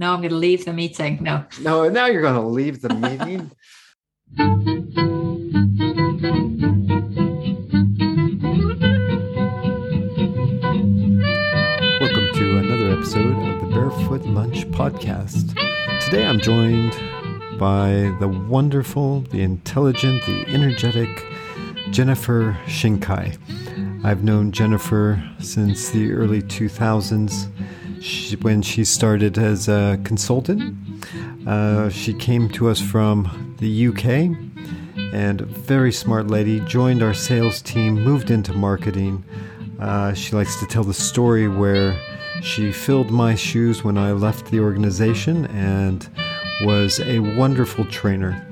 No, I'm going to leave the meeting. No. No, now you're going to leave the meeting. Welcome to another episode of the Barefoot Lunch Podcast. Today I'm joined by the wonderful, the intelligent, the energetic Jennifer Shinkai. I've known Jennifer since the early 2000s she, when she started as a consultant. Uh, she came to us from the UK and very smart lady, joined our sales team, moved into marketing. Uh, she likes to tell the story where she filled my shoes when I left the organization and was a wonderful trainer.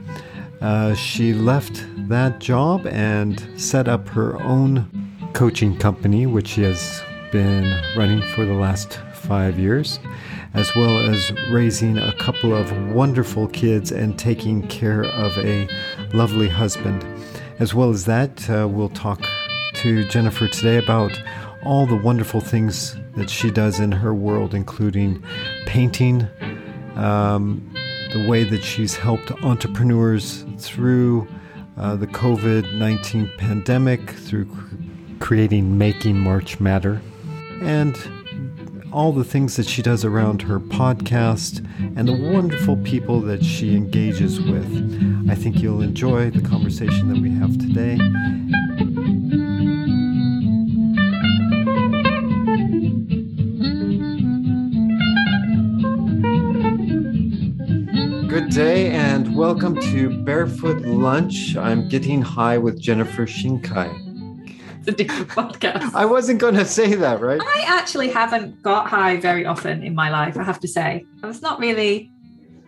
Uh, she left that job and set up her own coaching company, which she has been running for the last five years, as well as raising a couple of wonderful kids and taking care of a lovely husband. As well as that, uh, we'll talk to Jennifer today about all the wonderful things that she does in her world, including painting, um, the way that she's helped entrepreneurs through uh, the COVID 19 pandemic, through cr- creating Making March Matter, and all the things that she does around her podcast and the wonderful people that she engages with. I think you'll enjoy the conversation that we have today. Good day and welcome to Barefoot Lunch. I'm getting high with Jennifer Shinkai. A different podcast. I wasn't going to say that, right? I actually haven't got high very often in my life, I have to say. I was not really,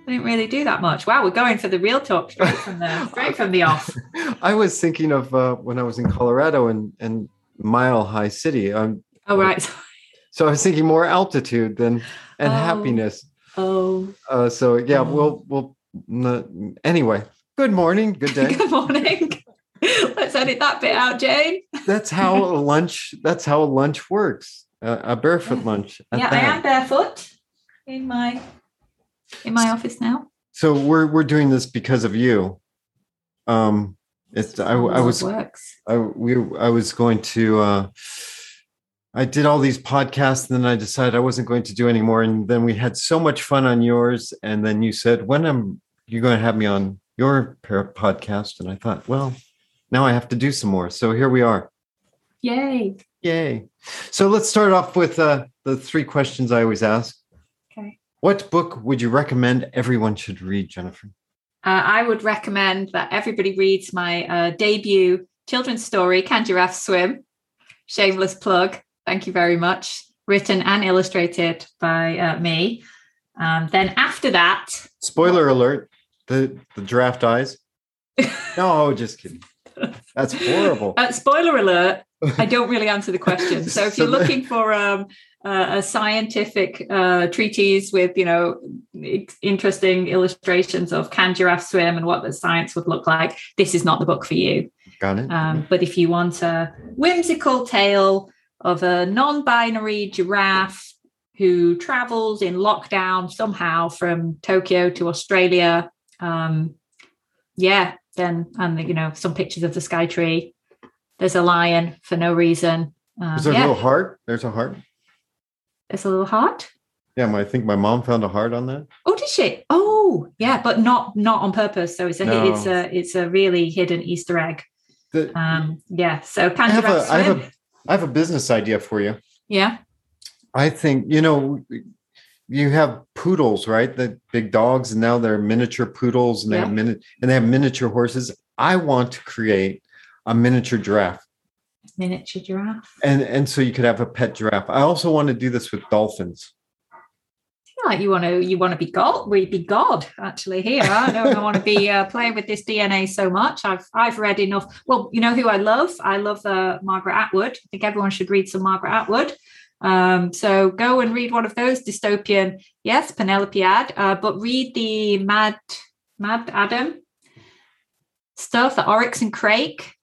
I didn't really do that much. Wow, we're going for the real talk straight from the, straight from the off. I was thinking of uh, when I was in Colorado and, and Mile High City. Um, Oh, right. so I was thinking more altitude than and Oh. happiness. Oh, Uh, so yeah, Oh. we'll we'll anyway. Good morning, good day. good morning. Let's edit that bit out, Jane. that's how a lunch. That's how a lunch works. Uh, a barefoot lunch. at yeah, I am barefoot in my in my office now. So we're we're doing this because of you. Um, it's I, I was works. I we I was going to uh I did all these podcasts and then I decided I wasn't going to do anymore and then we had so much fun on yours and then you said when am you going to have me on your podcast and I thought well now I have to do some more so here we are Yay. yay so let's start off with uh the three questions I always ask Okay. what book would you recommend everyone should read Jennifer Uh, I would recommend that everybody reads my uh, debut children's story, Can Giraffes Swim? Shameless plug. Thank you very much. Written and illustrated by uh, me. Um, then after that, spoiler alert the the draft eyes no just kidding that's horrible uh, spoiler alert, I don't really answer the question. So if you're looking for um, uh, a scientific uh, treatise with, you know, interesting illustrations of can giraffes swim and what the science would look like, this is not the book for you. got it Um, but if you want a whimsical tale of a non binary giraffe who travels in lockdown somehow from Tokyo to Australia, um, yeah, then, and you know, some pictures of the sky tree. There's a lion for no reason. Um, Is there yeah, a little heart? There's a heart. there's a little heart. Yeah, my, I think my mom found a heart on that. Oh, did she? Oh, yeah, but not not on purpose. So it's a No. it's a it's a really hidden Easter egg. The- Um, yeah. So I can have giraffes a I have a I have a business idea for you. Yeah. I think you know you have poodles, right? The big dogs, and now they're miniature poodles, and they have mini- and they have miniature horses. I want to create a miniature giraffe, Miniature giraffe. and and so you could have a pet giraffe. I also want to do this with dolphins. like you want to you want to be god we be god actually here i don't want to be uh, playing with this dna so much i've i've read enough well you know who i love i love uh, margaret atwood i think everyone should read some margaret atwood um, so go and read one of those dystopian yes Penelopiad uh, but read the mad MaddAddam stuff the oryx and crake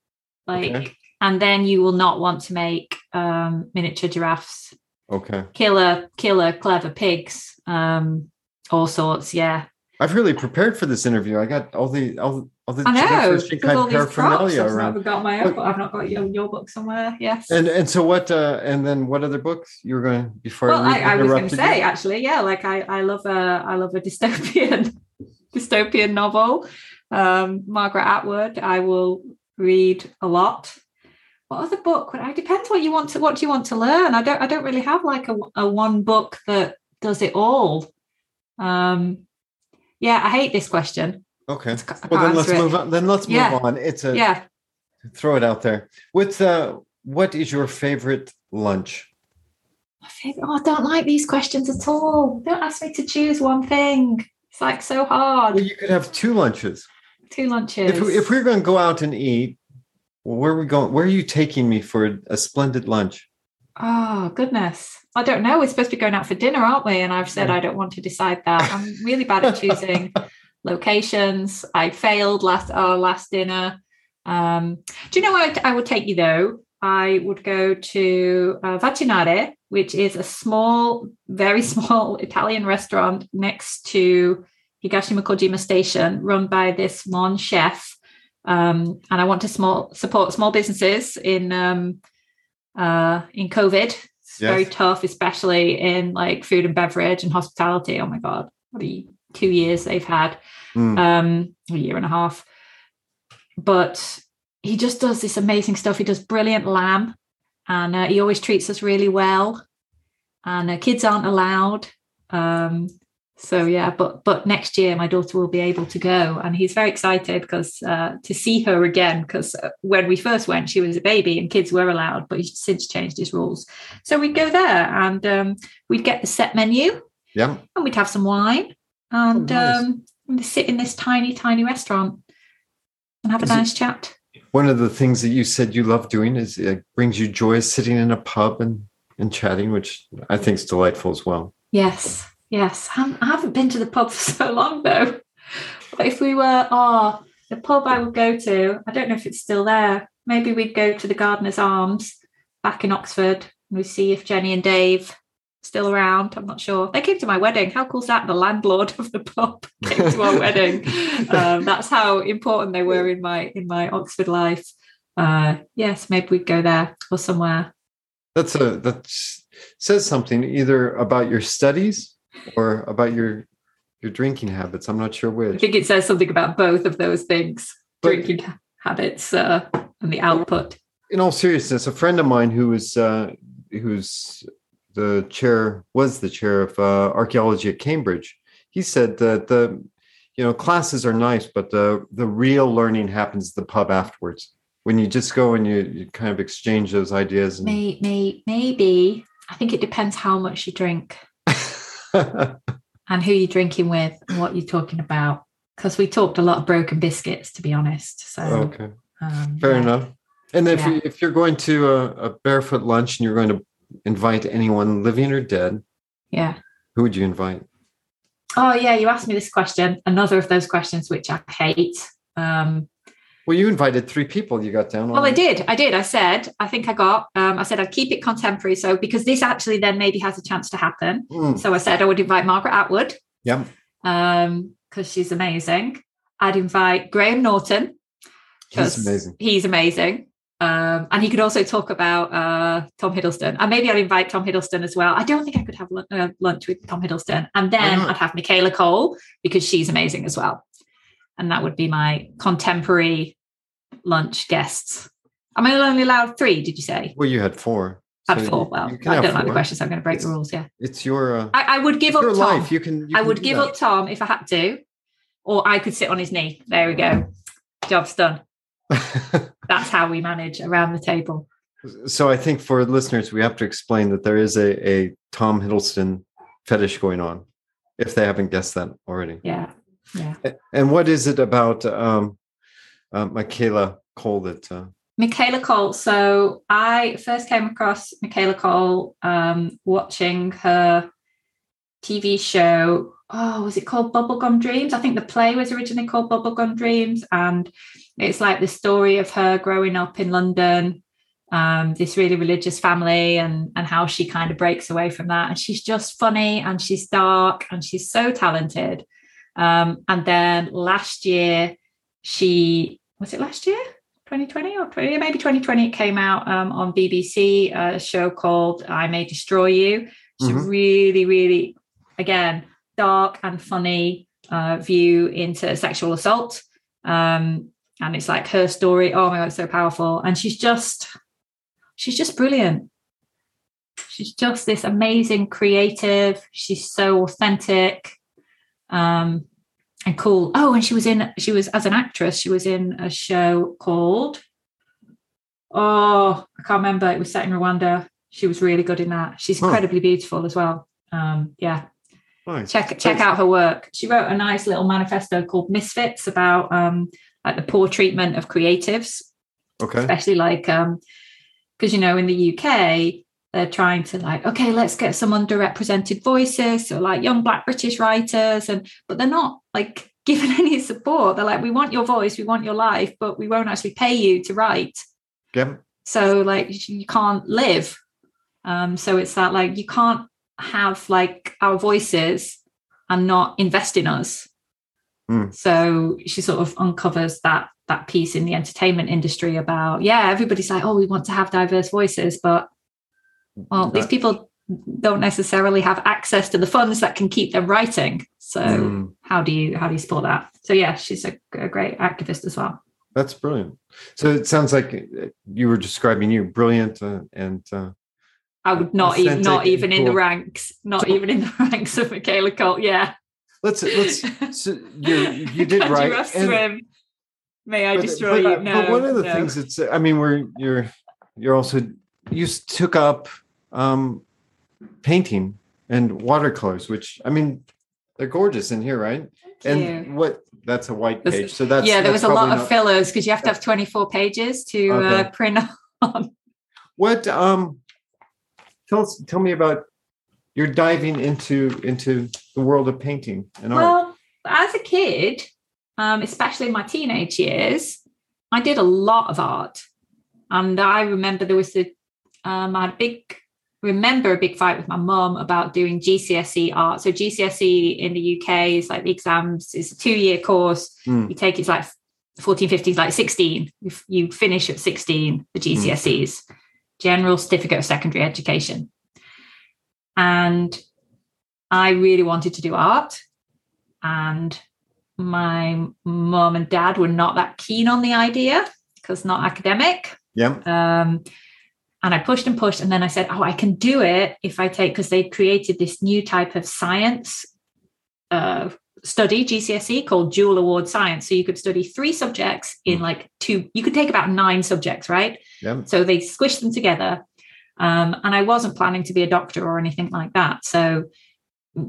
like Okay. and then you will not want to make um, miniature giraffes Okay. killer, killer, clever pigs. Um, All sorts, yeah. I've really prepared for this interview. I got all the all, all the I know. Because all Shinkai these props, paraphernalia I've got my own. I've not got your, your book somewhere. Yes. And and so what? Uh, and then what other books you were going to, before? well, I, I was going to say you? actually, yeah, like I, I love a, I love a dystopian, dystopian novel. Um, Margaret Atwood, I will read a lot. What other book? Well, It depends what you want to, what do you want to learn? I don't, I don't really have like a, a one book that does it all. Um, yeah, I hate this question. Okay. Well, then let's it. move on. Then let's move Yeah. on. It's a Yeah, throw it out there. What's uh, what is your favorite lunch? My favorite. Oh, I don't like these questions at all. Don't ask me to choose one thing. It's like so hard. Well, you could have two lunches. Two lunches. If, we- if we're going to go out and eat, well, where are we going? Where are you taking me for a splendid lunch? Oh goodness. I don't know. We're supposed to be going out for dinner, aren't we? And I've said Yeah. I don't want to decide that. I'm really bad at choosing locations. I failed last our last dinner. Um, do you know where I would take you though? I would go to uh, Vacinare, which is a small, very small Italian restaurant next to Higashima Kojima Station, run by this Mon chef. Um, and I want to small support small businesses in um, uh, in COVID. It's very tough, especially in like food and beverage and hospitality. Oh my god, what are you, two years they've had, Mm. um, a year and a half. But he just does this amazing stuff. He does brilliant lamb, and uh, he always treats us really well. And uh, kids aren't allowed. Um, so yeah, but but next year my daughter will be able to go, and he's very excited because uh, to see her again. Because when we first went, she was a baby and kids were allowed, but he's since changed his rules. So we'd go there and um, we'd get the set menu Yeah. and we'd have some wine and Oh, nice. um, sit in this tiny, tiny restaurant and have a Is it- nice chat. One of the things that you said you love doing is it brings you joy sitting in a pub and, and chatting, which I think is delightful as well. Yes, yes. I haven't- I haven't been to the pub for so long though. But if we were, oh, the pub I would go to, I don't know if it's still there. Maybe we'd go to the Gardener's Arms back in Oxford and we'd see if Jenny and Dave still around. I'm not sure. They came to my wedding. How cool's that? The landlord of the pub came to our wedding. Um, that's how important they were in my in my Oxford life. Uh, yes, maybe we'd go there or somewhere. That's a that says something either about your studies or about your your drinking habits. I'm not sure which. I think it says something about both of those things But- drinking habits uh, and the output. In all seriousness, a friend of mine who was uh, who's the chair was the chair of uh, archaeology at Cambridge. He said that the you know classes are nice, but the the real learning happens at the pub afterwards when you just go and you, you kind of exchange those ideas. And, May, may, maybe. I think it depends how much you drink and who you're drinking with and what you're talking about. Because we talked a lot of broken biscuits, to be honest. So, okay. um, Fair yeah. enough. And if Yeah. you, if you're going to a, a barefoot lunch and you're going to invite anyone living or dead, Yeah. who would you invite? Oh, yeah. You asked me this question. Another of those questions which I hate. Um, Well, you invited three people. You got down. Well, I did. I did. I said, I think I got, um, I said I'd keep it contemporary. So, because this actually then maybe has a chance to happen. Mm, So I said I would invite Margaret Atwood yeah. um, because she's amazing. I'd invite Graham Norton. He's amazing. He's amazing. Um, and he could also talk about uh, Tom Hiddleston. And maybe I'd invite Tom Hiddleston as well. I don't think I could have lun- uh, lunch with Tom Hiddleston. And then? I'd have Michaela Coel because she's amazing as well. And that would be my contemporary lunch guests. Am I only allowed three, did you say? Well, you had four. Had So four. Well, I don't like the questions. I'm going to break the rules. Yeah. It's your uh, I, I would give up your Tom. life. You can. You I can would give that. up Tom if I had to, or I could sit on his knee. There we go. Job's done. That's how we manage around the table. so I think for listeners, we have to explain that there is a, a Tom Hiddleston fetish going on, if they haven't guessed that already. Yeah. Yeah. And what is it about um, uh, Michaela Coel that? Uh, Michaela Coel. So I first came across Michaela Coel um, watching her TV show. Oh, was it called Bubblegum Dreams? I think the play was originally called Bubblegum Dreams. And it's like the story of her growing up in London um, this really religious family and and how she kind of breaks away from that. And she's just funny and she's dark and she's so talented. Um, and then last year, she was it last year? 2020 or 20, maybe 2020 it came out um, on BBC, a show called I May Destroy You. It's Mhm. a really, really, again, dark and funny uh, view into sexual assault. Um, and it's like her story. Oh my God, it's so powerful. And she's just, she's just brilliant. She's just this amazing creative. She's so authentic um, and cool. Oh, and she was in, she was, as an actress, she was in a show called, oh, I can't remember. It was set in Rwanda. She was really good in that. She's incredibly beautiful as well. Um, yeah Nice. check check Thanks. out her work. She wrote a nice little manifesto called Misfits about um, like the poor treatment of creatives, Okay. especially like um because you know in the UK they're trying to like okay let's get some underrepresented voices so like young black British writers and but they're not like given any support. They're like we want your voice, we want your life, but we won't actually pay you to write Yep. so like you can't live um so it's that like you can't have like our voices and not invest in us. Hmm. so she sort of uncovers that that piece in the entertainment industry about yeah everybody's like oh we want to have diverse voices but well these people don't necessarily have access to the funds that can keep them writing. So Mm, how do you how do you support that? So yeah she's a, a great activist as well. That's brilliant. So it sounds like you were describing you brilliant uh, and uh, I would not even not even and in the ranks, not So- even in the ranks of Michaela Coel. Yeah, let's let's so you you did right. You and- swim. May I but- destroy but, you? uh, No. but one of the no. things that's I mean we're you're you're also you took up um painting and watercolors, which I mean they're gorgeous in here, right? Thank and you. what that's a white page. So that's yeah, there was that's a lot of not- fillers because you have to have 24 pages to uh, print on. What um tell us tell me about you're diving into into the world of painting and art. Well, as a kid, um, especially in my teenage years, I did a lot of art. And I remember there was the, um, I a big, remember a big fight with my mum about doing GCSE art. So GCSE in the UK is like the exams, it's a two year course. Mm. You take it's like 14, 15, like 16. You, you finish at 16, the GCSEs, General Certificate of Secondary Education. And I really wanted to do art. And my mum and dad were not that keen on the idea because not academic. Yeah. Um, and I pushed and pushed. And then I said, Oh, I can do it if I take, because they created this new type of science uh, study, GCSE, called dual award science. So you could study three subjects in Mm. like two, you could take about nine subjects, right? Yeah. So they squished them together. Um, and I wasn't planning to be a doctor or anything like that. So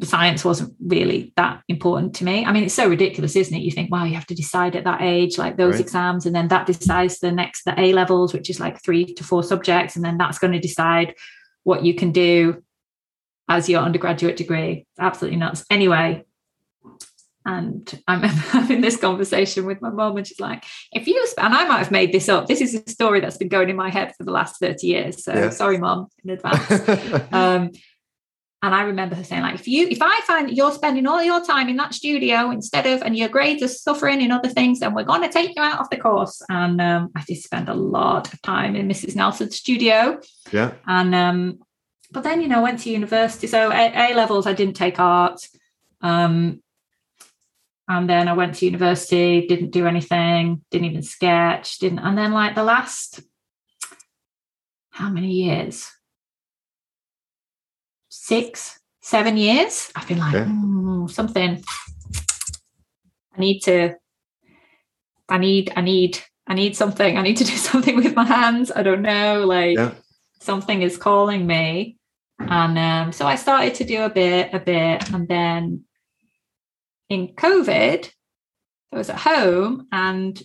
science wasn't really that important to me. I mean, it's so ridiculous, isn't it? You think, wow, you have to decide at that age, like those Right. exams, and then that decides the next, the A levels, which is like three to four subjects. And then that's going to decide what you can do as your undergraduate degree. Absolutely nuts. Anyway, and I'm having this conversation with my mom, and she's like, if you, and I might have made this up, this is a story that's been going in my head for the last 30 years. So Yeah. sorry, mom, in advance. um, and I remember her saying, like, if you, if I find that you're spending all your time in that studio instead of, and your grades are suffering in other things, then we're going to take you out of the course. And um, I did spend a lot of time in Mrs. Nelson's studio. yeah. And um, but then you know, went to university. So A, A levels, I didn't take art. Um, and then I went to university, didn't do anything, didn't even sketch, didn't. And then like the last, how many years? Six, seven years. I've been like Okay. "Hmm, something. I need to. I need. I need. I need something. I need to do something with my hands. I don't know. Like Yeah. something is calling me and um, so i started to do a bit a bit and then in covid i was at home and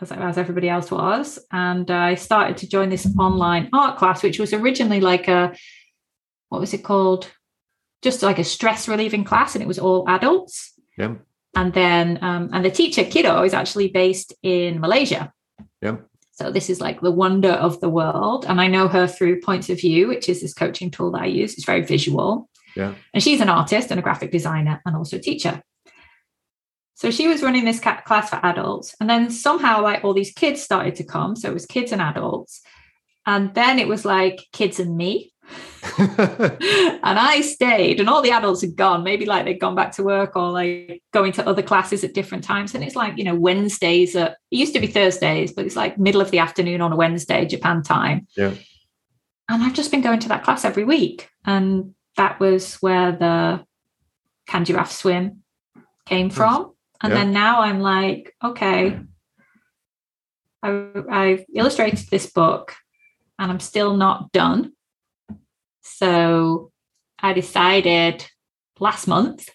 as, as everybody else was and i started to join this online art class which was originally like a what was it called just like a stress relieving class and it was all adults Yeah. and then um, and the teacher kiddo is actually based in malaysia Yeah. So this is like the wonder of the world. And I know her through Points of You, which is this coaching tool that I use. It's very visual. Yeah. And she's an artist and a graphic designer and also a teacher. So she was running this class for adults. And then somehow, like all these kids started to come. So it was kids and adults. And then it was like kids and me. and I stayed, and all the adults had gone. Maybe like they'd gone back to work or like going to other classes at different times. And it's like, you know, Wednesdays at, it used to be Thursdays, but it's like middle of the afternoon on a Wednesday, Japan time. Yeah. And I've just been going to that class every week. And that was where the Giraffe Swim came from. And yeah. then now I'm like, okay, I, I've illustrated this book and I'm still not done. So I decided last month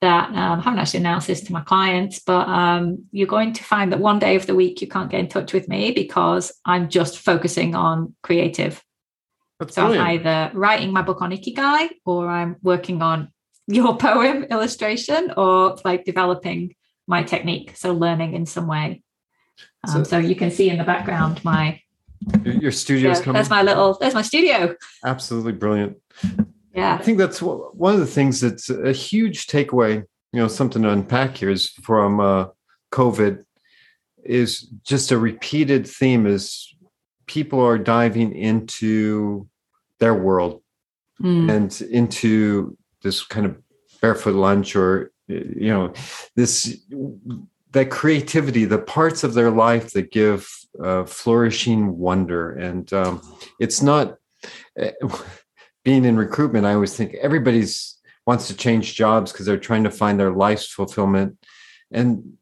that um, I haven't actually announced this to my clients, but um, you're going to find that one day of the week you can't get in touch with me because I'm just focusing on creative. That's so brilliant. I'm either writing my book on Ikigai or I'm working on your poem illustration or like developing my technique. So learning in some way. Um, so, so, you can see in the background my your studio's yeah, coming. That's my little. There's my studio. Absolutely brilliant. Yeah, I think that's one of the things that's a huge takeaway. You know, something to unpack here is from uh, COVID is just a repeated theme is people are diving into their world mm. and into this kind of barefoot lunch or you know this that creativity the parts of their life that give uh, flourishing wonder and um, it's not uh, being in recruitment i always think everybody's wants to change jobs because they're trying to find their life's fulfillment and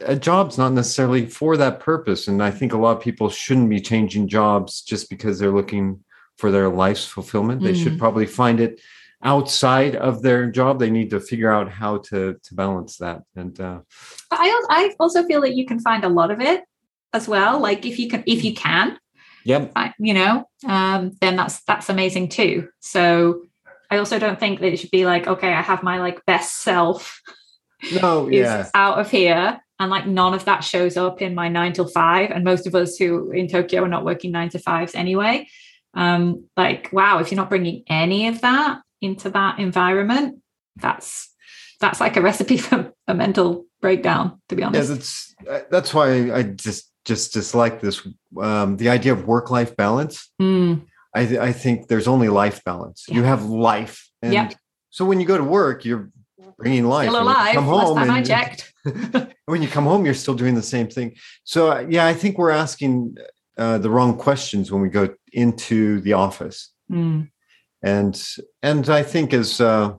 a job's not necessarily for that purpose and i think a lot of people shouldn't be changing jobs just because they're looking for their life's fulfillment mm. they should mm. probably find it outside of their job they need to figure out how to to balance that. And uh, i i also feel that you can find a lot of it as well. Like if you can if you can yep. You know um then that's that's amazing too. So i also don't think that it should be like okay i have my like best self no yeah. out of here. And like none of that shows up in my nine till five. And most of us who in tokyo are not working nine to fives anyway. Um like wow if you're not bringing any of that into that environment, that's that's like a recipe for a mental breakdown. To be honest, yeah, that's uh, that's why I just just dislike this um, the idea of work life balance. Mm. I I think there's only life balance. Yeah. You have life, and yep. so when you go to work, you're bringing life. Still alive. Come home Last time and, I checked. when you come home, you're still doing the same thing. So uh, yeah, I think we're asking uh, the wrong questions when we go into the office. Mm and and I think as uh,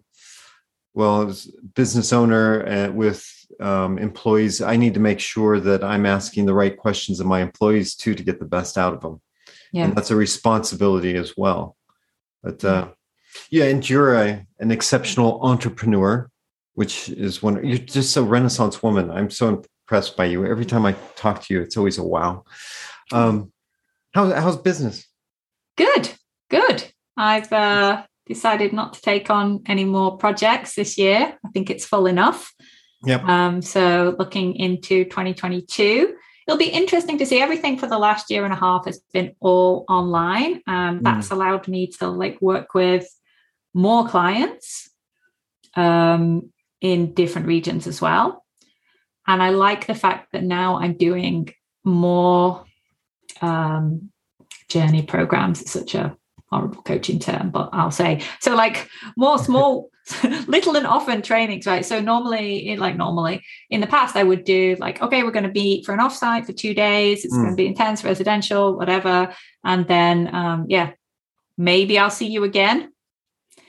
well as business owner uh, with um, employees, I need to make sure that I'm asking the right questions of my employees too to get the best out of them. Yeah. And that's a responsibility as well. But uh, yeah, and you're a, an exceptional entrepreneur, which is one. You're just a renaissance woman. I'm so impressed by you. Every time I talk to you, it's always a wow. Um, how, how's business? Good, good. I've uh, decided not to take on any more projects this year. I think it's full enough. Yep. Um, so looking into 2022, it'll be interesting to see everything for the last year and a half has been all online. Um, that's mm. allowed me to like work with more clients um, in different regions as well. And I like the fact that now I'm doing more um, journey programs. It's such a horrible coaching term, but I'll say so like more small, little and often trainings, right? So normally, like normally in the past, I would do like, okay, we're going to be for an offsite for two days. It's mm. going to be intense, residential, whatever. And then, um, yeah, maybe I'll see you again.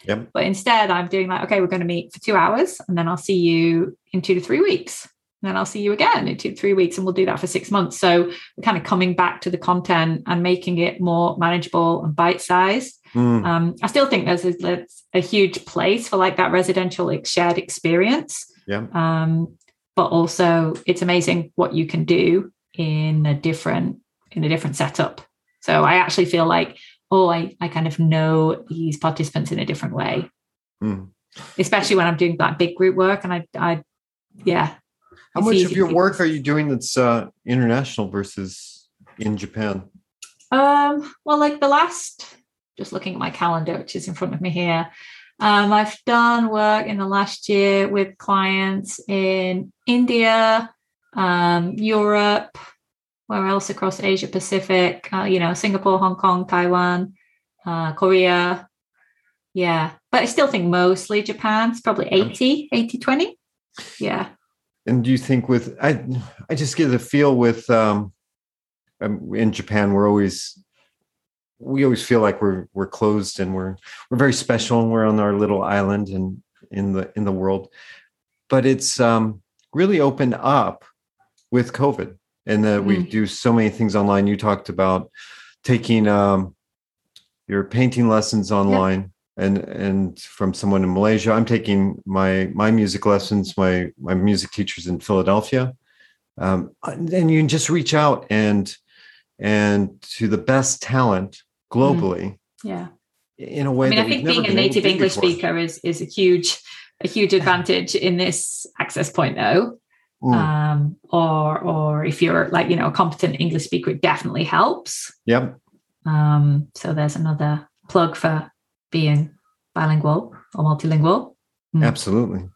Yep. But instead, I'm doing like, okay, we're going to meet for two hours and then I'll see you in two to three weeks then I'll see you again in two, three weeks, and we'll do that for six months. So we're kind of coming back to the content and making it more manageable and bite sized. Mm. Um, I still think there's a, a, huge place for like that residential shared experience. Yeah. Um, but also, it's amazing what you can do in a different in a different setup. So I actually feel like, oh, I I kind of know these participants in a different way. Mm. Especially when I'm doing that big group work, and I I yeah how much of your work are you doing that's uh, international versus in Japan? Um, well, like the last, just looking at my calendar, which is in front of me here, um, I've done work in the last year with clients in India, um, Europe, where else across Asia Pacific, uh, you know, Singapore, Hong Kong, Taiwan, uh, Korea. Yeah. But I still think mostly Japan. It's probably 80, 80, 20. Yeah. And do you think with, I, I just get the feel with, um, um, in Japan, we're always we always feel like we're we're closed and we're we're very special and we're on our little island and in the in the world. But it's um, really opened up with COVID, and that mm. we do so many things online. You talked about taking um, your painting lessons online. And and from someone in Malaysia, I'm taking my my music lessons. My my music teachers in Philadelphia, um, and you can just reach out and and to the best talent globally. Mm-hmm. Yeah. In a way, I mean, I think being a native English before. speaker is is a huge a huge advantage in this access point, though. Mm. Um, or or if you're like you know a competent English speaker, it definitely helps. Yep. Um, so there's another plug for being bilingual or multilingual. Mm. Absolutely.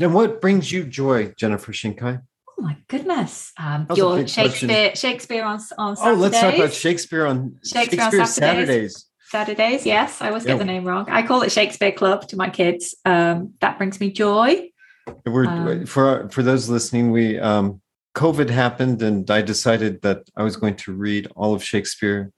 And what brings you joy, Jennifer Shinkai? Oh my goodness! Um, your Shakespeare question. Shakespeare on on Saturdays. Oh, let's talk about Shakespeare on Shakespeare, Shakespeare on Saturdays. Saturdays. Saturdays, yes. I always get the name wrong. I call it Shakespeare Club to my kids. Um, that brings me joy. We're um, for for those listening. We um, COVID happened, and I decided that I was going to read all of Shakespeare,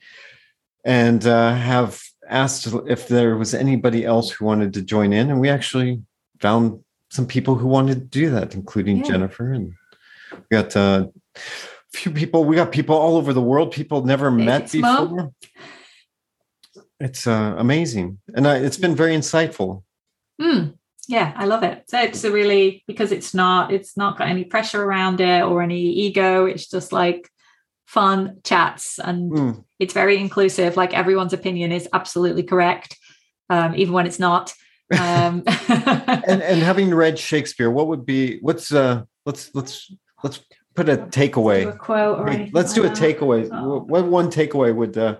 and uh, have asked if there was anybody else who wanted to join in, and we actually found some people who wanted to do that, including yeah. Jennifer and we got uh, a few people. We got people all over the world. People never met before. It's uh, amazing, and uh, it's been very insightful. Mm, yeah, I love it. So it's a really because it's not it's not got any pressure around it or any ego. It's just like fun chats, and mm. It's very inclusive. Like everyone's opinion is absolutely correct, um, even when it's not. Um, and and having read Shakespeare, what would be what's uh let's let's let's put a takeaway. a quote or let's do a takeaway. Oh. What one takeaway would uh,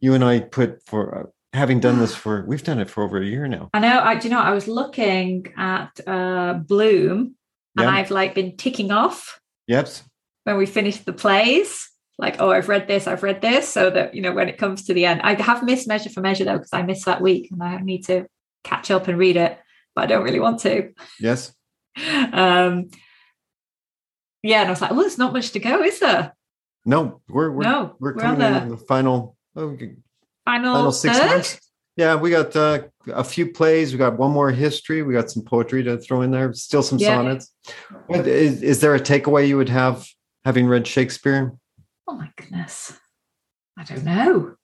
you and I put for uh, having done this for? We've done it for over a year now. I know. I do you know. I was looking at uh, Bloom, and yep. I've like been ticking off. Yep. When we finished the plays, like oh, I've read this, I've read this, so that you know when it comes to the end, I have missed Measure for Measure though because I missed that week, and I need to catch up and read it, but I don't really want to. Yes. um yeah, and I was like, well, there's not much to go, is there? No, we're we're no, we're, we're coming in the final oh, final, final six third? months. Yeah, we got uh, a few plays. We got one more history. We got some poetry to throw in there. Still some yeah. sonnets. Is, is there a takeaway you would have having read Shakespeare? Oh my goodness, I don't know.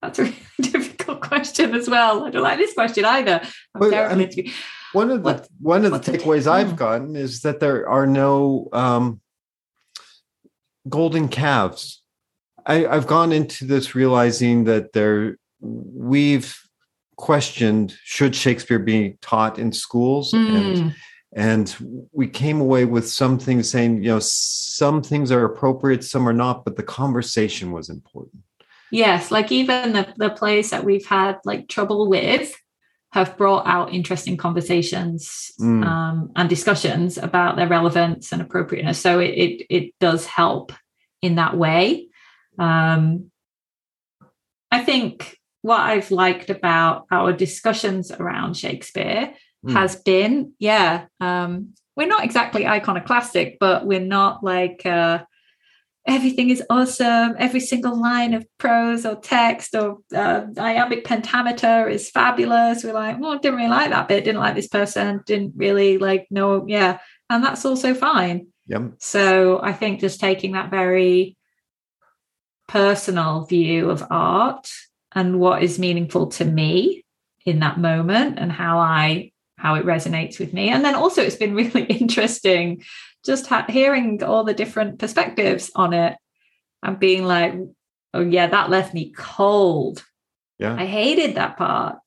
That's a really difficult question as well. I don't like this question either. I'm well, I mean, one of the what, one of the takeaways I've gotten is that there are no um, golden calves. I, I've gone into this realizing that there we've questioned should Shakespeare be taught in schools mm. and hmm. And we came away with some things saying you know some things are appropriate some are not but the conversation was important yes like even the, the plays that we've had like trouble with have brought out interesting conversations mm. um, and discussions about their relevance and appropriateness. So it it, it does help in that way. Um, I think what I've liked about our discussions around Shakespeare mm. has been, yeah, um, we're not exactly iconoclastic, but we're not like uh, everything is awesome. Every single line of prose or text or uh, iambic pentameter is fabulous. We're like, well, didn't really like that bit. Didn't like this person. Didn't really like no, yeah, and that's also fine. Yep. So I think just taking that very personal view of art and what is meaningful to me in that moment and how I how it resonates with me. And then also it's been really interesting just ha- hearing all the different perspectives on it and being like, oh, yeah, that left me cold. Yeah. I hated that part.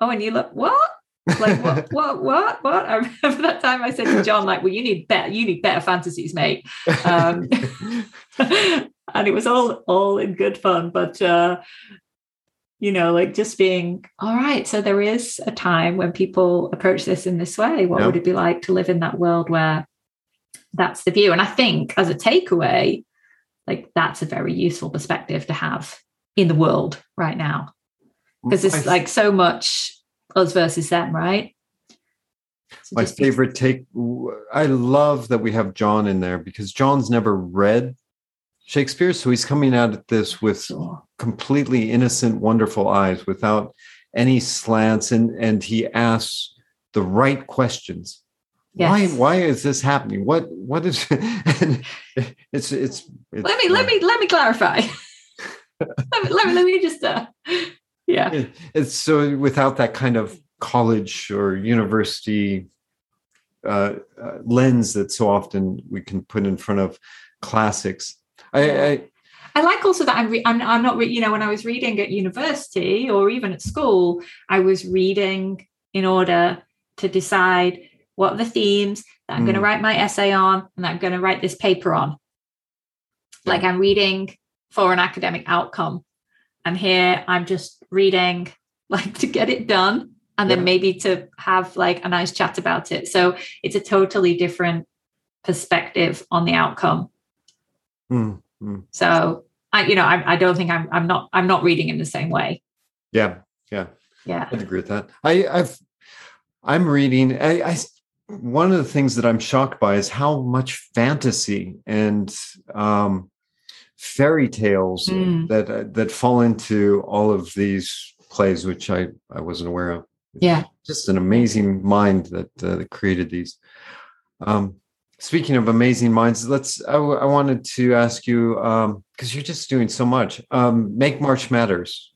Oh, and you look, what? like what what what what i remember that time i said to john like well you need better you need better fantasies mate um, and it was all all in good fun but uh you know like just being all right so there is a time when people approach this in this way. What would it be like to live in that world where that's the view? And i think as a takeaway like that's a very useful perspective to have in the world right now. Mm, because it's like so much us versus them right? So my favorite take i love that we have john in there because john's never read shakespeare so he's coming out at this with completely innocent wonderful eyes without any slants and and he asks the right questions. Yes. why why is this happening? What what is it's, it's, it's let me uh, let me let me clarify. Let, me, let me let me just uh yeah. It's so without that kind of college or university uh, uh, lens that so often we can put in front of classics i, I I like also that I'm, re- I'm, I'm not, re- you know, when I was reading at university or even at school, I was reading in order to decide what are the themes that I'm mm. going to write my essay on and that I'm going to write this paper on. Like I'm reading for an academic outcome. And here I'm just reading like to get it done and then yeah. maybe to have like a nice chat about it. So it's a totally different perspective on the outcome. Mm. Mm. So I, you know, I, I don't think I'm, I'm not, I'm not reading in the same way. Yeah. Yeah. Yeah. I'd agree with that. I, I've, I'm reading, I, I, one of the things that I'm shocked by is how much fantasy and um, fairy tales mm. that uh, that fall into all of these plays, which I I wasn't aware of. Yeah, just an amazing mind that, uh, that created these. Um, speaking of amazing minds let's i, I wanted to ask you because um, you're just doing so much um, make march matters.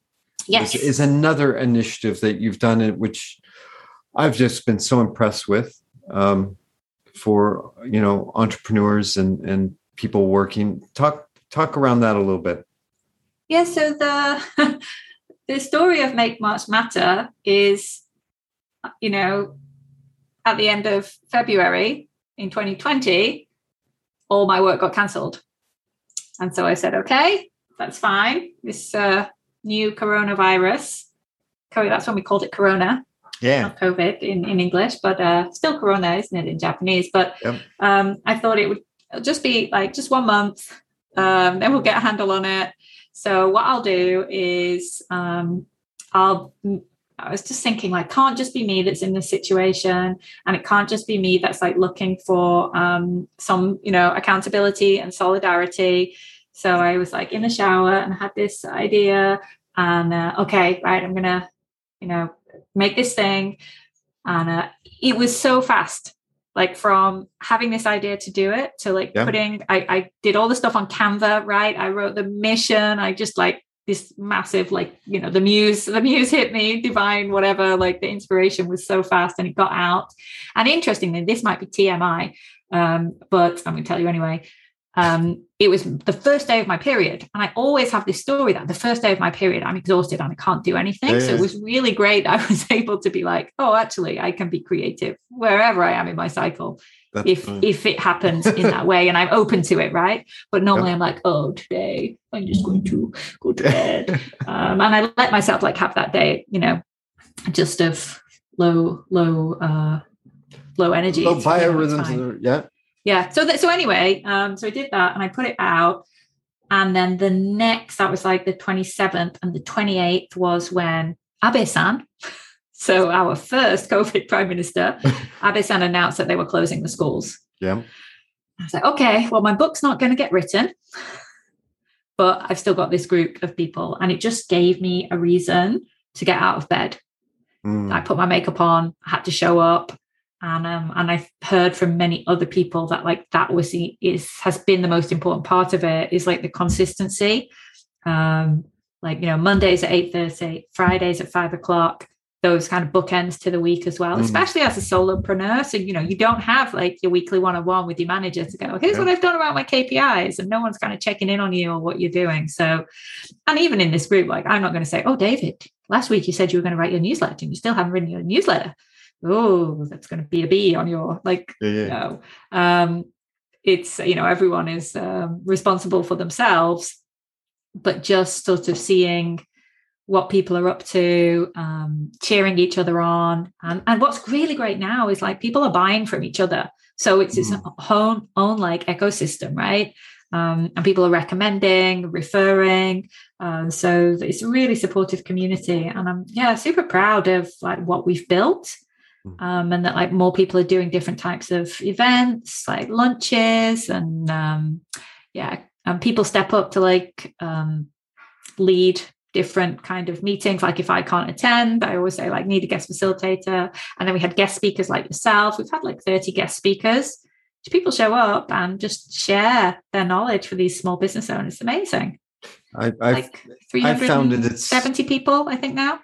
Yes. is, is, another initiative that you've done it which i've just been so impressed with um, for you know entrepreneurs and and people working. Talk talk around that a little bit. Yeah so the the story of make march matter is you know at the end of february in 2020, all my work got cancelled. And so I said, okay, that's fine. This uh, new coronavirus, that's when we called it Corona. Yeah. Not COVID in, in English, but uh, still Corona, isn't it, in Japanese? But yep. um, I thought it would just be like just one month. Um, then we'll get a handle on it. So what I'll do is um, I'll I was just thinking, like, can't just be me that's in this situation, and it can't just be me that's like looking for um, some, you know, accountability and solidarity. So I was like in the shower and I had this idea, and uh, okay, right, I'm gonna, you know, make this thing, and uh, it was so fast. Like from having this idea to do it to like yeah. putting, I, I did all the stuff on Canva, right? I wrote the mission. I just like this massive like you know the muse the muse hit me divine whatever like the inspiration was so fast and it got out. And interestingly this might be tmi um, but i'm going to tell you anyway. Um, it was the first day of my period and i always have this story that the first day of my period i'm exhausted and i can't do anything. Yeah. so it was really great. I was able to be like oh actually i can be creative wherever i am in my cycle that's if fine. if it happens in that way and I'm open to it, right? But normally I'm like, oh, today I'm just going to go to bed. um, and I let myself like have that day, you know, just of low, low, uh, low energy. Low biorhythms, yeah. Yeah. So that so anyway, um, so I did that and I put it out. And then the next, that was like the 27th, and the 28th was when Abe-san so our first COVID prime minister, Abe-san announced that they were closing the schools. Yeah. I was like, okay, well, my book's not going to get written, but I've still got this group of people. And it just gave me a reason to get out of bed. Mm. I put my makeup on, I had to show up. And um, and I've heard from many other people that like that was the, is has been the most important part of it is like the consistency. Um, like you know, Mondays at eight thirty, Fridays at five o'clock, those kind of bookends to the week as well, mm. especially as a solopreneur. So, you know, you don't have like your weekly one on one with your manager to go, here's yeah. what I've done about my KPIs, and no one's kind of checking in on you or what you're doing. So, and even in this group, like I'm not going to say, oh, David, last week you said you were going to write your newsletter and you still haven't written your newsletter. Oh, that's going to be a B on your like, yeah, yeah. no. Um, it's you know everyone is um, responsible for themselves but just sort of seeing what people are up to um, cheering each other on. And, and what's really great now is like people are buying from each other. So it's its Mm. own own like ecosystem right? Um, and people are recommending referring. Um, so it's a really supportive community. And i'm yeah super proud of like what we've built. Mm. um, and that like more people are doing different types of events like lunches and um, yeah and people step up to like um, lead different kind of meetings like if i can't attend i always say like need a guest facilitator and then we had guest speakers like yourself we've had like 30 guest speakers people show up and just share their knowledge for these small business owners it's amazing I, I've, like I've found it it's 370 people i think now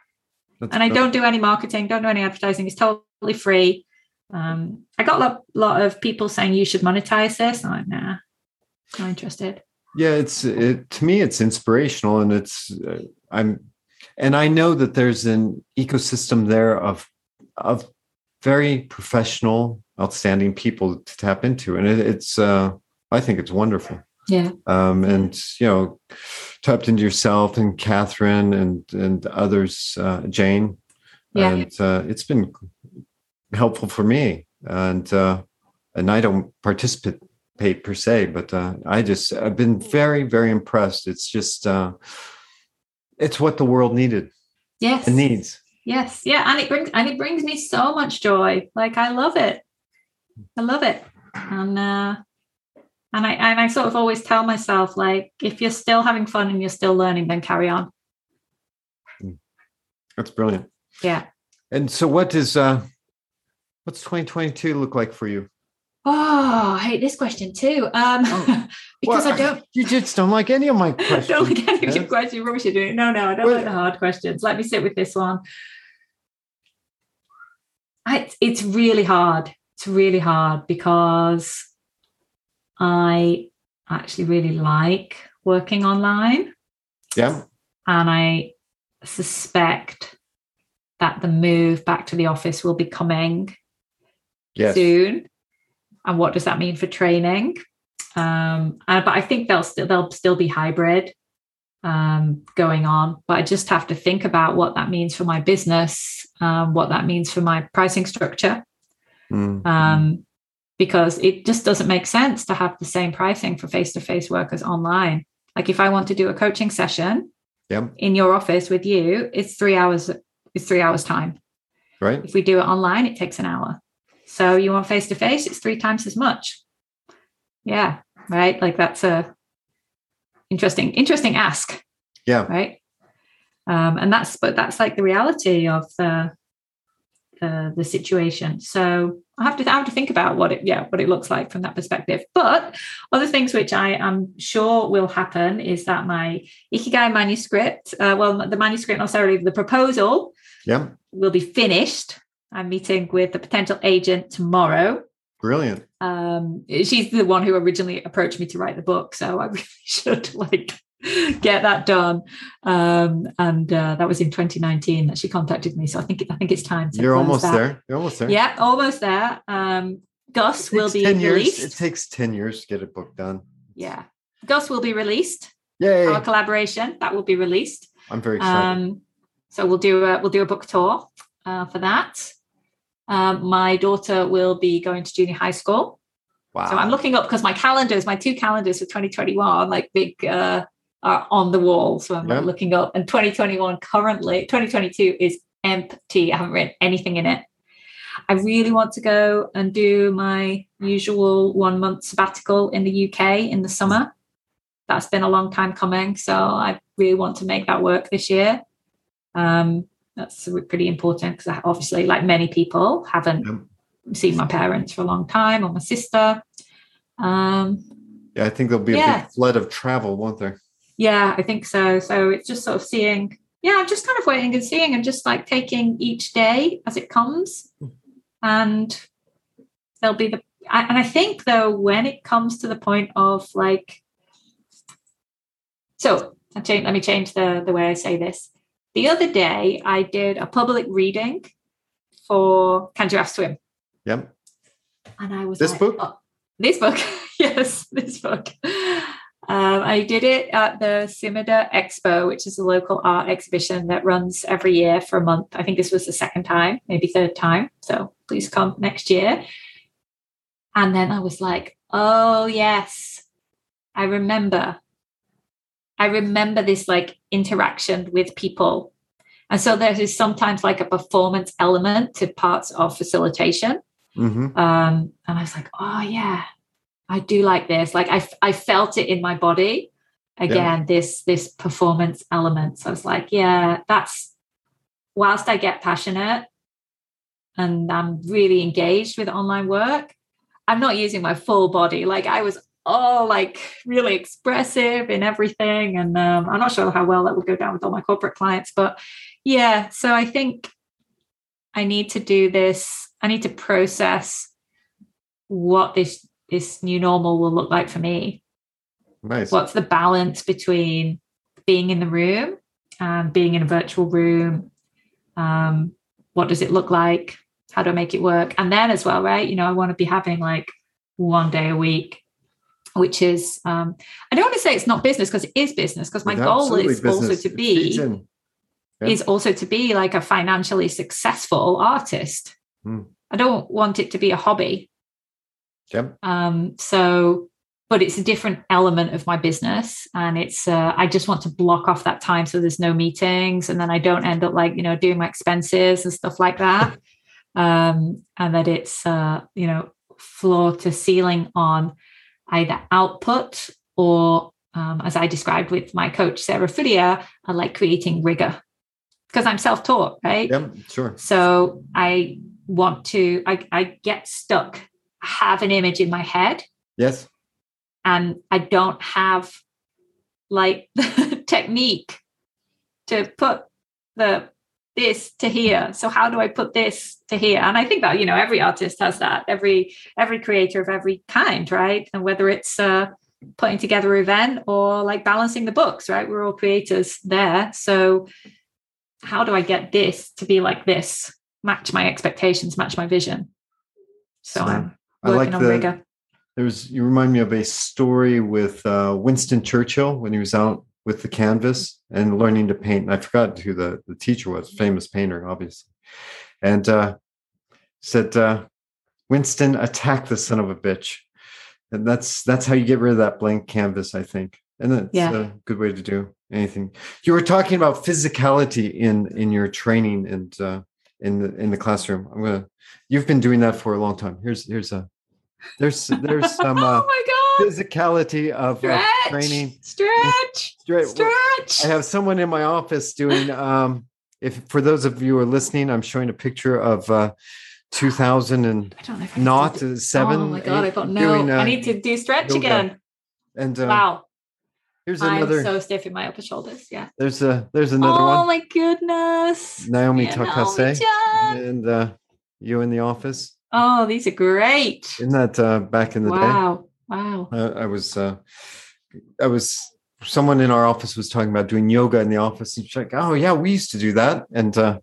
and I don't do any marketing, don't do any advertising. It's totally free. Um, I got a lot, lot of people saying you should monetize this. I'm like, nah, not interested. yeah it's it to me it's inspirational and it's uh, i'm and i know that there's an ecosystem there of of very professional outstanding people to tap into. And it, it's uh i think it's wonderful. Yeah. um and you know tapped into yourself and catherine and and others uh jane. Yeah. and uh it's been helpful for me. And uh and i don't participate per se but uh i just i've been very very impressed. It's just uh it's what the world needed Yes. and needs Yes. Yeah. And it brings and it brings me so much joy. Like I love it. I love it. And uh and I and I sort of always tell myself, like, if you're still having fun and you're still learning, then carry on. that's brilliant Yeah. and so what is uh what's 2022 look like for you Oh, I hate this question too. Um Oh. because Well, I don't you just don't like any of my questions don't like any of your questions. You rubbish doing. No, no, I don't Well- like the hard questions. Let me sit with this one. I, it's really hard. It's really hard because I actually really like working online, yeah and I suspect that the move back to the office will be coming yes soon. And what does that mean for training? Um, uh, but I think they'll still they'll still be hybrid um, going on. But I just have to think about what that means for my business, um, what that means for my pricing structure, Mm. um, because it just doesn't make sense to have the same pricing for face to face work as online. Like if I want to do a coaching session yeah in your office with you, it's three hours. It's three hours time. right If we do it online, it takes an hour. So you want face to face, it's three times as much. Yeah, right. Like that's a interesting, interesting ask, yeah right? Um, and that's but that's like the reality of the the, the situation. So I have to I have to think about what it yeah what it looks like from that perspective. But other things which I am sure will happen is that my ikigai manuscript, uh, well the manuscript, not necessarily the proposal, yeah will be finished. I'm meeting with the potential agent tomorrow. brilliant Um, she's the one who originally approached me to write the book, so I really should like get that done. Um, and uh, that was in 2019 that she contacted me. So I think I think it's time to you're almost that. there you're almost there Yeah, almost there. Um, Gus will be 10 years released. it takes 10 years to get a book done yeah, Gus will be released. yay Our collaboration that will be released. i'm very excited Um, so we'll do a we'll do a book tour uh, for that. Um, my daughter will be going to junior high school, wow so I'm looking up because my calendars, my two calendars for 2021, like big, uh, are on the wall. So I'm like, looking up, and 2021 currently, 2022 is empty. I haven't written anything in it. I really want to go and do my usual one month sabbatical in the UK in the summer. That's been a long time coming. So I really want to make that work this year. Um, that's pretty important because I obviously, like many people, haven't Yep. seen my parents for a long time or my sister. Um, yeah i think there'll be a big flood of travel won't there yeah, I think so. So it's just sort of seeing, yeah, I'm just kind of waiting and seeing and just like taking each day as it comes. And there'll be the, I, and I think though, when it comes to the point of like, so I change, let me change the, the way I say this. The other day, I did a public reading for Can Giraffe Swim? yep And I was This like, book? oh, this book, yes, this book. Um, I did it at the Sumida Expo, which is a local art exhibition that runs every year for a month. I think this was the second time, maybe third time. So please come next year. And then I was like, oh, yes, I remember. I remember this like interaction with people. And so there is sometimes like a performance element to parts of facilitation. Mm-hmm. Um, and I was like, oh, yeah, I do like this. Like I, I felt it in my body. Again, yeah. this this performance element. So I was like, yeah, that's whilst I get passionate and I'm really engaged with online work, I'm not using my full body. Like I was all like really expressive in everything. And um, I'm not sure how well that would go down with all my corporate clients. But yeah, so I think I need to do this. I need to process what this this new normal will look like for me. Nice. What's the balance between being in the room and being in a virtual room? Um, what does it look like? How do I make it work? And then as well, right? You know, I want to be having like one day a week, which is um, I don't want to say it's not business because it is business because my it's goal is business. also to be yeah. is also to be like a financially successful artist. Hmm. I don't want it to be a hobby. Yep. Um, so, but it's a different element of my business, and it's uh, I just want to block off that time so there's no meetings, and then I don't end up like you know doing my expenses and stuff like that, um, and that it's uh, you know floor to ceiling on either output or um, as I described with my coach Sarah Fudia, I like creating rigor because I'm self-taught, right? Yeah, sure. So I want to, I, I get stuck have an image in my head. Yes. And I don't have like the technique to put the this to here. So how do I put this to here? And I think that you know every artist has that. Every every creator of every kind, right? And whether it's uh, putting together an event or like balancing the books, right? We're all creators there. So how do I get this to be like this? Match my expectations, match my vision. So, so I'm I like the. Rigor. There was you remind me of a story with uh, Winston Churchill when he was out with the canvas and learning to paint. And I forgot who the, the teacher was, famous painter, obviously. And uh, said, uh, Winston, attack the son of a bitch. And that's that's how you get rid of that blank canvas, I think. And that's yeah. a good way to do anything. You were talking about physicality in in your training and uh, in the in the classroom. I'm gonna. You've been doing that for a long time. Here's here's a there's there's some uh, oh physicality of stretch, uh, training. Stretch, stretch, stretch. I have someone in my office doing. Um, if for those of you who are listening, I'm showing a picture of uh, 2000 and not seven. Oh my god! I got no. Doing, uh, I need to do stretch yoga. again. And uh, wow, Here's another. I'm so stiff in my upper shoulders. Yeah. There's a there's another oh, one. Oh my goodness. Naomi yeah, Takase. And uh, you in the office. Oh, these are great. Isn't that uh, back in the wow. day? Wow. Wow. I, I was uh, I was someone in our office was talking about doing yoga in the office and she's like, oh yeah, we used to do that. And uh,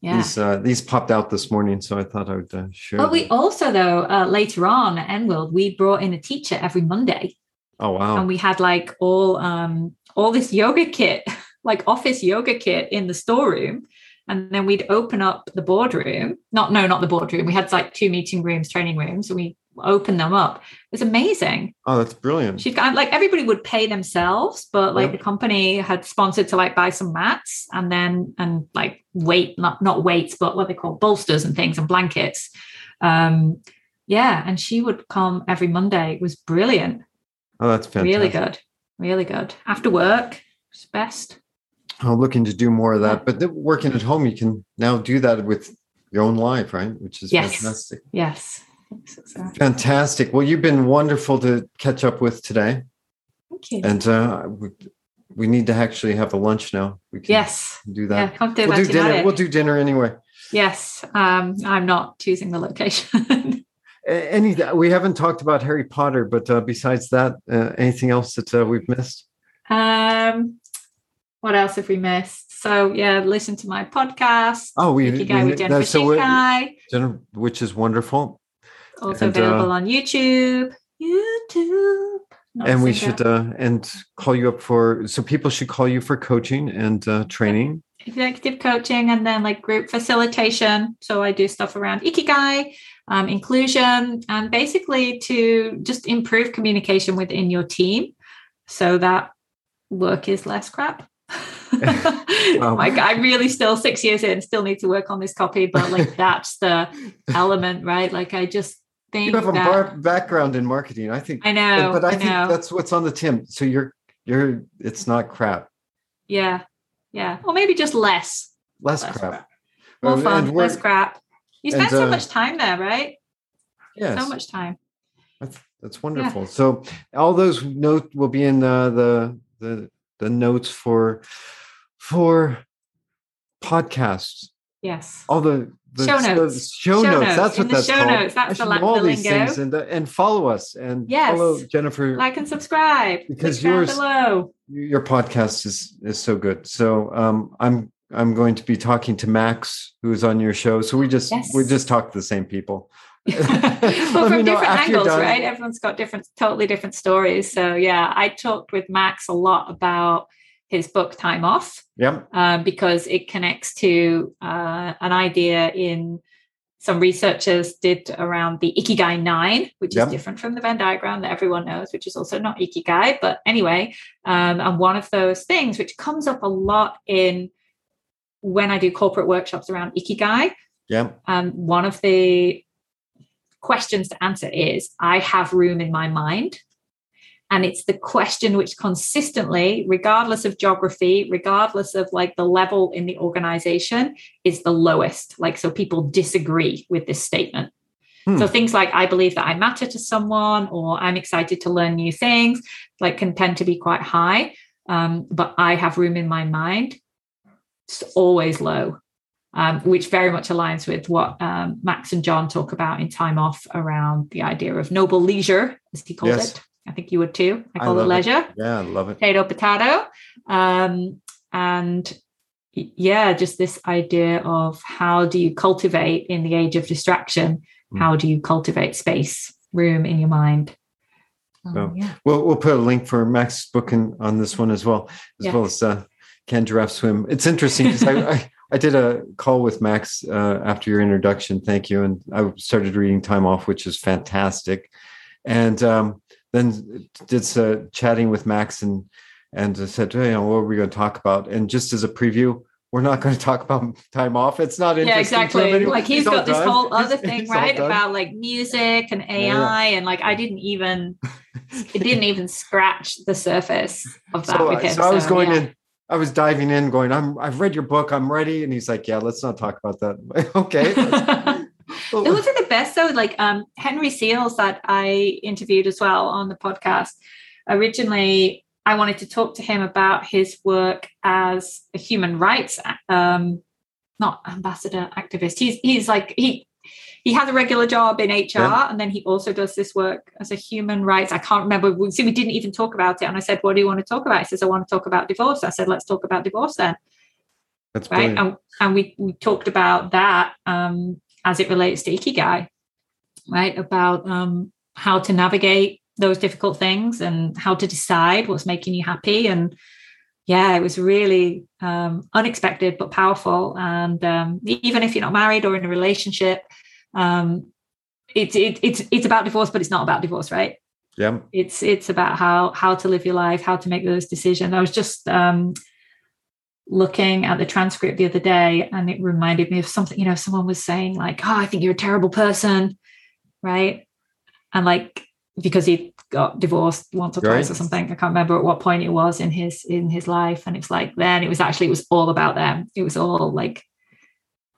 yeah. these uh, these popped out this morning, so I thought I would uh, share. But we also though uh, later on at Enworld, we brought in a teacher every Monday. Oh wow! And we had like all um all this yoga kit, like office yoga kit in the storeroom. And then we'd open up the boardroom. Not no, not the boardroom. We had like two meeting rooms, training rooms, and we opened them up. It was amazing. Oh, that's brilliant. She'd got like everybody would pay themselves, but like yep. the company had sponsored to like buy some mats and then and like weight, not not weights, but what they call bolsters and things and blankets. Um, yeah, and she would come every Monday. It was brilliant. Oh, that's fantastic. Really good. Really good. After work, it's best. I'm looking to do more of that. But working at home, you can now do that with your own life, right? Which is yes. fantastic. Yes. Fantastic. Well, you've been wonderful to catch up with today. Thank you. And uh, we, we need to actually have a lunch now. We can yes. do that. Yeah, come do we'll do dinner. We'll do dinner anyway. Yes. Um, I'm not choosing the location. any we haven't talked about harry potter but uh, besides that uh, anything else that uh, we've missed um what else have we missed so yeah listen to my podcast oh we, we guy with jennifer so Jennifer, which is wonderful also and, uh, available on youtube youtube. Not and we should uh, and call you up for so people should call you for coaching and uh, training. executive coaching and then like group facilitation. So I do stuff around ikigai, um, inclusion, and basically to just improve communication within your team so that work is less crap. Wow. like I really still six years in still need to work on this copy, but like that's the element, right? Like I just You have a bar- background in marketing, I think. I know, but I, I, think know. that's what's on the Tim. So you're you're it's not crap, yeah, yeah, or maybe just less, less, less crap. crap, more Uh, fun, less crap. You and, spend so uh, much time there, right? Yes, So much time. That's that's wonderful. So all those notes will be in uh, the the the notes for for podcasts. Yes. All the, the Show notes. Show, Show notes. notes. That's In what the that's show called. notes, that's I the know all the these lingo. things and and follow us and Yes. follow Jennifer. like and subscribe Because yours- below your podcast is is so good. So um, I'm I'm going to be talking to Max, who is on your show. So we just Yes. we just talk to the same people. but from different angles right everyone's got different totally different stories so yeah i talked with max a lot about his book time off Yep. um, because it connects to uh, an idea in some researchers did around the ikigai nine which Yep. is different from the venn diagram that everyone knows which is also not ikigai but anyway um, and one of those things which comes up a lot in when i do corporate workshops around ikigai Yep. um, one of the questions to answer is I have room in my mind. And it's the question which consistently, regardless of geography, regardless of like the level in the organization, is the lowest. Like, so people disagree with this statement. Hmm. So things like I believe that I matter to someone or I'm excited to learn new things, like can tend to be quite high. Um, but I have room in my mind. It's always low um, which very much aligns with what um, Max and John talk about in Time Off around the idea of noble leisure, as he calls Yes. it. I think you would too. I I call it love it. leisure, Yeah, I love it. potato, potato. Um, and yeah, just this idea of how do you cultivate in the age of distraction? Mm. How do you cultivate space, room in your mind? Um, So, yeah. We'll we'll put a link for Max's book in, on this one as well, as Yeah. well as uh, Can Giraffe Swim. It's interesting because I, I I did a call with Max uh, after your introduction. Thank you, and I started reading Time Off, which is fantastic, and um, then did uh, chatting with Max and and said, hey, you know, what are we going to talk about? And just as a preview. We're not going to talk about time off. It's not yeah interesting. to him exactly like he's all got this done. whole He's- other thing he's right about like music and ai Yeah, and like i didn't even it didn't even scratch the surface of that so, with him so I was going yeah. in, I was diving in, going, I'm I've read your book, I'm ready. And he's like, Yeah, let's not talk about that. okay. Well, Those are the best though. Like um, Henry Seals that I interviewed as well on the podcast. Originally, I wanted to talk to him about his work as a human rights, um, not ambassador activist. He's he's like he he has a regular job in HR, Yeah. and then he also does this work as a human rights. I can't remember. We, see, we didn't even talk about it, and I said, "What do you want to talk about?" He says, "I want to talk about divorce." I said, "Let's talk about divorce then." That's right and, and we we talked about that um as it relates to ikigai right? About um how to navigate those difficult things and how to decide what's making you happy. And yeah it was really um unexpected but powerful. And um even if you're not married or in a relationship um it's it, it's it's about divorce but it's not about divorce right? Yeah. it's it's about how how to live your life how to make those decisions. I was just um looking at the transcript the other day and it reminded me of something you know someone was saying like oh i think you're a terrible person right and like because he got divorced once or twice Right. or something i can't remember at what point it was in his in his life and it's like then it was actually it was all about them it was all like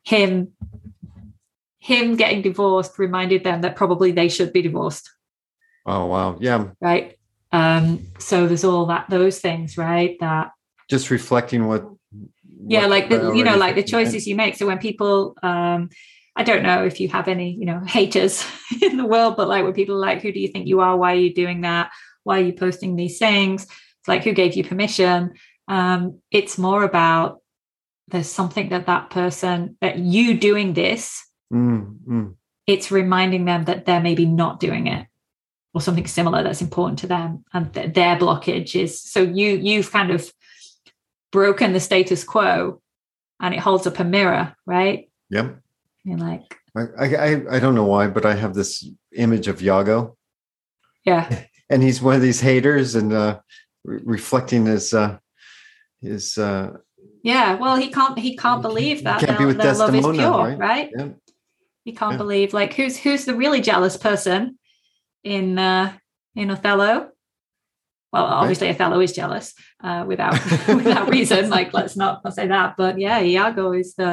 him him getting divorced reminded them that probably they should be divorced Oh wow. Yeah. right um so there's all that those things right that Just reflecting what yeah what like the you know like the choices you make. So when people um i don't know if you have any you know haters in the world but like when people are like who do you think you are? Why are you doing that? Why are you posting these things? It's like who gave you permission? Um it's more about there's something that that person that you doing this Mm, mm. it's reminding them that they're maybe not doing it or something similar that's important to them and th- their blockage is so you you've kind of broken the status quo and it holds up a mirror right Yep. you're like I, I I don't know why, but I have this image of Iago, yeah and he's one of these haters, and uh, re- reflecting his uh, his uh, yeah well he can't he can't believe that can't be their, love is pure right? right, yeah, he can't Yeah. believe like who's who's the really jealous person in uh in othello well obviously othello is jealous uh without without reason like let's not, not say that but yeah iago is the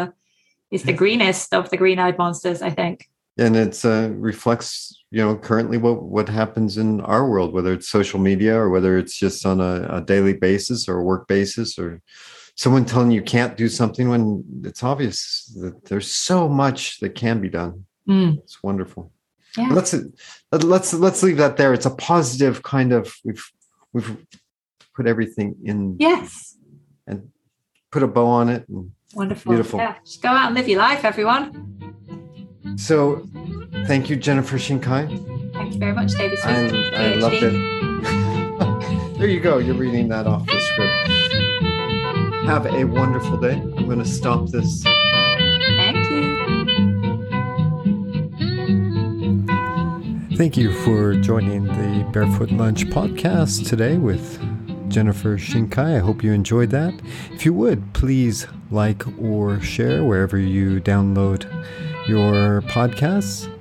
is the greenest of the green-eyed monsters i think. And it uh, reflects you know currently what what happens in our world, whether it's social media or whether it's just on a, a daily basis or a work basis or someone telling you can't do something when it's obvious that there's so much that can be done. Mm, It's wonderful. yeah. Let's let's let's leave that there. It's a positive kind of we've we've put everything in yes. and put a bow on it and wonderful. Beautiful. yeah just go out and live your life everyone. So thank you jennifer shinkai. Thank you very much david i, I loved it. There you go you're reading that off the script. Have a wonderful day. I'm going to stop this Thank you for joining the Barefoot Lunch podcast today with Jennifer Shinkai. I hope you enjoyed that. If you would, please like or share wherever you download your podcasts.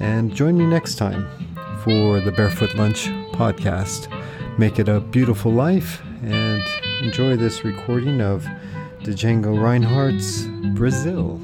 And join me next time for the Barefoot Lunch podcast. Make it a beautiful life and enjoy this recording of Django Reinhardt's Brazil.